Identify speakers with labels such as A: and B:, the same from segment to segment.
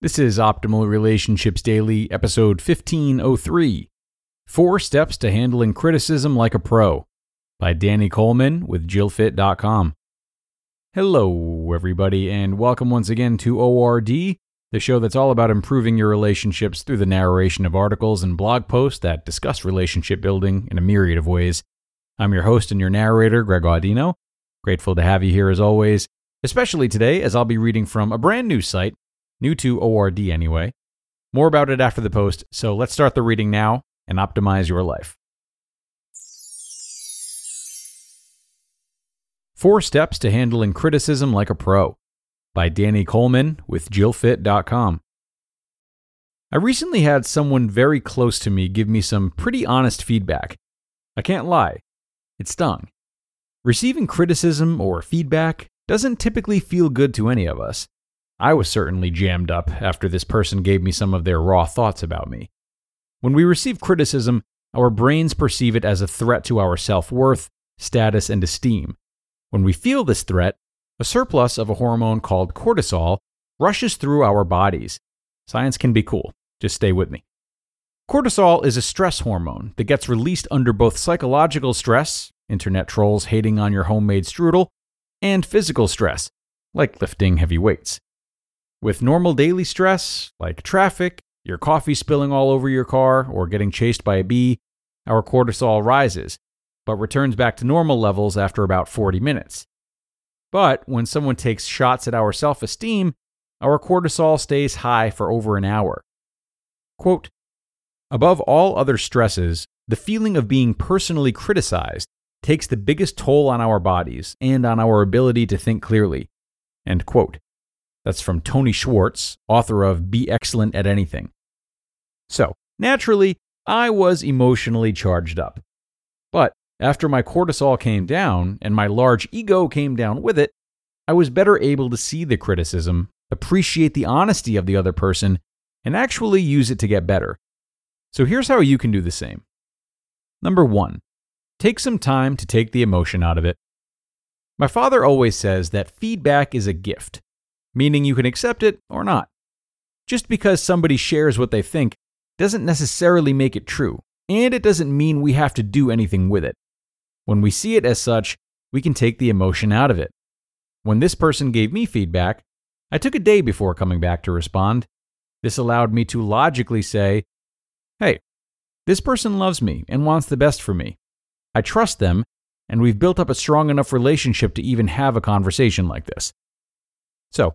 A: This is Optimal Relationships Daily, episode 1503 Four Steps to Handling Criticism Like a Pro by Danny Coleman with JillFit.com. Hello, everybody, and welcome once again to ORD, the show that's all about improving your relationships through the narration of articles and blog posts that discuss relationship building in a myriad of ways. I'm your host and your narrator, Greg Audino. Grateful to have you here as always, especially today as I'll be reading from a brand new site new to ORD anyway. More about it after the post, so let's start the reading now and optimize your life. Four Steps to Handling Criticism Like a Pro by Danny Coleman with JillFit.com. I recently had someone very close to me give me some pretty honest feedback. I can't lie, it stung. Receiving criticism or feedback doesn't typically feel good to any of us. I was certainly jammed up after this person gave me some of their raw thoughts about me. When we receive criticism, our brains perceive it as a threat to our self worth, status, and esteem. When we feel this threat, a surplus of a hormone called cortisol rushes through our bodies. Science can be cool. Just stay with me. Cortisol is a stress hormone that gets released under both psychological stress, internet trolls hating on your homemade strudel, and physical stress, like lifting heavy weights. With normal daily stress, like traffic, your coffee spilling all over your car, or getting chased by a bee, our cortisol rises, but returns back to normal levels after about 40 minutes. But when someone takes shots at our self esteem, our cortisol stays high for over an hour. Quote Above all other stresses, the feeling of being personally criticized takes the biggest toll on our bodies and on our ability to think clearly. End quote. That's from Tony Schwartz, author of Be Excellent at Anything. So, naturally, I was emotionally charged up. But after my cortisol came down and my large ego came down with it, I was better able to see the criticism, appreciate the honesty of the other person, and actually use it to get better. So here's how you can do the same. Number one, take some time to take the emotion out of it. My father always says that feedback is a gift meaning you can accept it or not. Just because somebody shares what they think doesn't necessarily make it true, and it doesn't mean we have to do anything with it. When we see it as such, we can take the emotion out of it. When this person gave me feedback, I took a day before coming back to respond. This allowed me to logically say, hey, this person loves me and wants the best for me. I trust them, and we've built up a strong enough relationship to even have a conversation like this. So,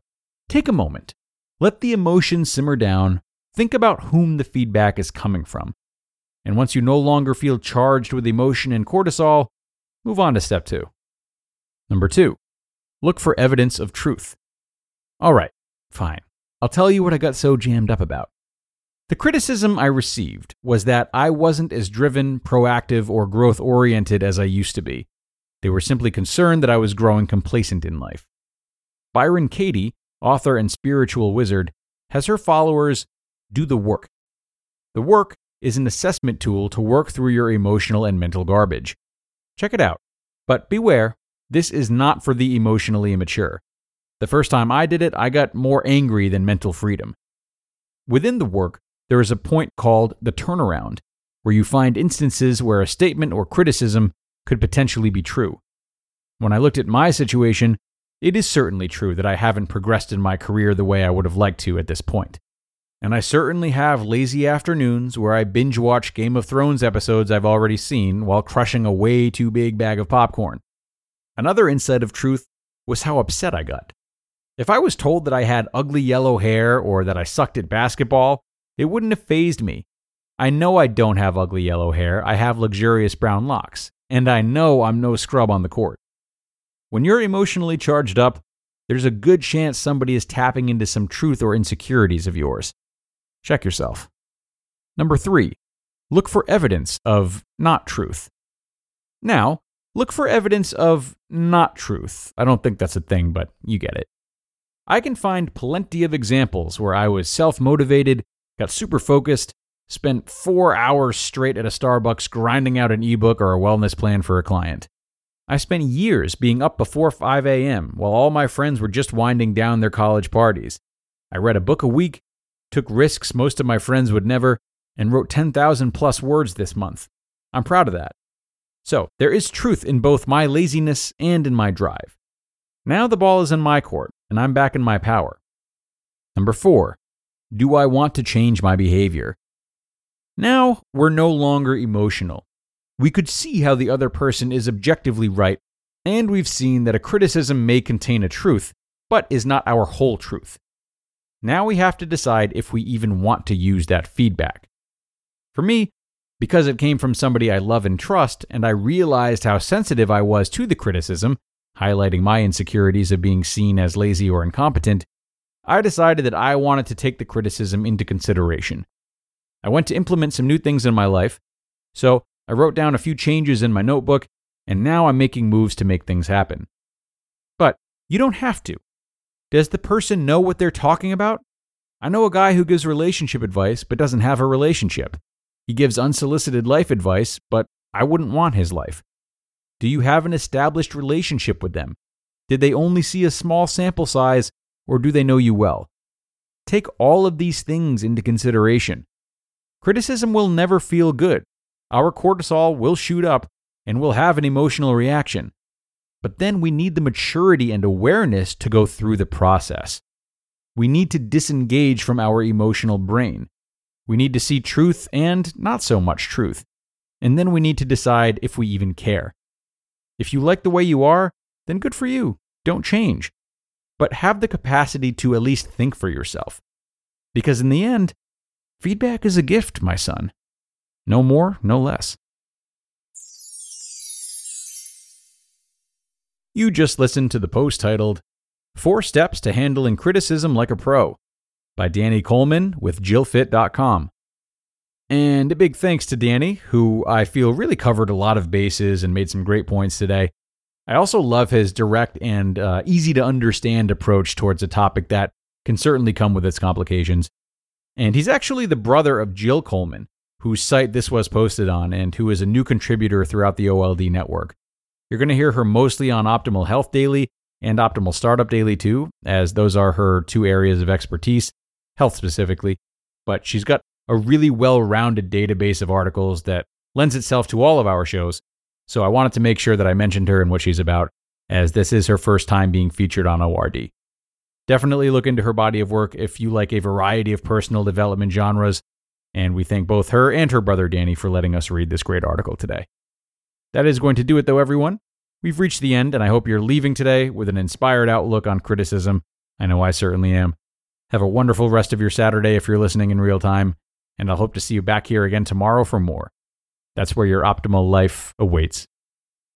A: take a moment. Let the emotion simmer down. Think about whom the feedback is coming from. And once you no longer feel charged with emotion and cortisol, move on to step two. Number two, look for evidence of truth. All right, fine. I'll tell you what I got so jammed up about. The criticism I received was that I wasn't as driven, proactive, or growth oriented as I used to be. They were simply concerned that I was growing complacent in life. Byron Katie, author and spiritual wizard, has her followers do the work. The work is an assessment tool to work through your emotional and mental garbage. Check it out. But beware, this is not for the emotionally immature. The first time I did it, I got more angry than mental freedom. Within the work, there is a point called the turnaround, where you find instances where a statement or criticism could potentially be true. When I looked at my situation, it is certainly true that I haven't progressed in my career the way I would have liked to at this point. And I certainly have lazy afternoons where I binge watch Game of Thrones episodes I've already seen while crushing a way too big bag of popcorn. Another insight of truth was how upset I got. If I was told that I had ugly yellow hair or that I sucked at basketball, it wouldn't have fazed me. I know I don't have ugly yellow hair, I have luxurious brown locks, and I know I'm no scrub on the court. When you're emotionally charged up, there's a good chance somebody is tapping into some truth or insecurities of yours. Check yourself. Number three, look for evidence of not truth. Now, look for evidence of not truth. I don't think that's a thing, but you get it. I can find plenty of examples where I was self motivated, got super focused, spent four hours straight at a Starbucks grinding out an ebook or a wellness plan for a client. I spent years being up before 5 a.m. while all my friends were just winding down their college parties. I read a book a week, took risks most of my friends would never, and wrote 10,000 plus words this month. I'm proud of that. So, there is truth in both my laziness and in my drive. Now the ball is in my court, and I'm back in my power. Number four, do I want to change my behavior? Now we're no longer emotional. We could see how the other person is objectively right, and we've seen that a criticism may contain a truth, but is not our whole truth. Now we have to decide if we even want to use that feedback. For me, because it came from somebody I love and trust, and I realized how sensitive I was to the criticism, highlighting my insecurities of being seen as lazy or incompetent, I decided that I wanted to take the criticism into consideration. I went to implement some new things in my life, so I wrote down a few changes in my notebook, and now I'm making moves to make things happen. But you don't have to. Does the person know what they're talking about? I know a guy who gives relationship advice but doesn't have a relationship. He gives unsolicited life advice, but I wouldn't want his life. Do you have an established relationship with them? Did they only see a small sample size, or do they know you well? Take all of these things into consideration. Criticism will never feel good, our cortisol will shoot up and we'll have an emotional reaction. But then we need the maturity and awareness to go through the process. We need to disengage from our emotional brain. We need to see truth and not so much truth. And then we need to decide if we even care. If you like the way you are, then good for you. Don't change. But have the capacity to at least think for yourself. Because in the end, feedback is a gift, my son. No more, no less. You just listened to the post titled Four Steps to Handling Criticism Like a Pro by Danny Coleman with JillFit.com. And a big thanks to Danny, who I feel really covered a lot of bases and made some great points today. I also love his direct and uh, easy to understand approach towards a topic that can certainly come with its complications. And he's actually the brother of Jill Coleman, whose site this was posted on and who is a new contributor throughout the OLD network. You're going to hear her mostly on Optimal Health Daily and Optimal Startup Daily too, as those are her two areas of expertise, health specifically. But she's got a really well rounded database of articles that lends itself to all of our shows. So I wanted to make sure that I mentioned her and what she's about, as this is her first time being featured on ORD. Definitely look into her body of work if you like a variety of personal development genres and we thank both her and her brother Danny for letting us read this great article today. That is going to do it, though, everyone. We've reached the end, and I hope you're leaving today with an inspired outlook on criticism. I know I certainly am. Have a wonderful rest of your Saturday if you're listening in real time, and I'll hope to see you back here again tomorrow for more. That's where your optimal life awaits.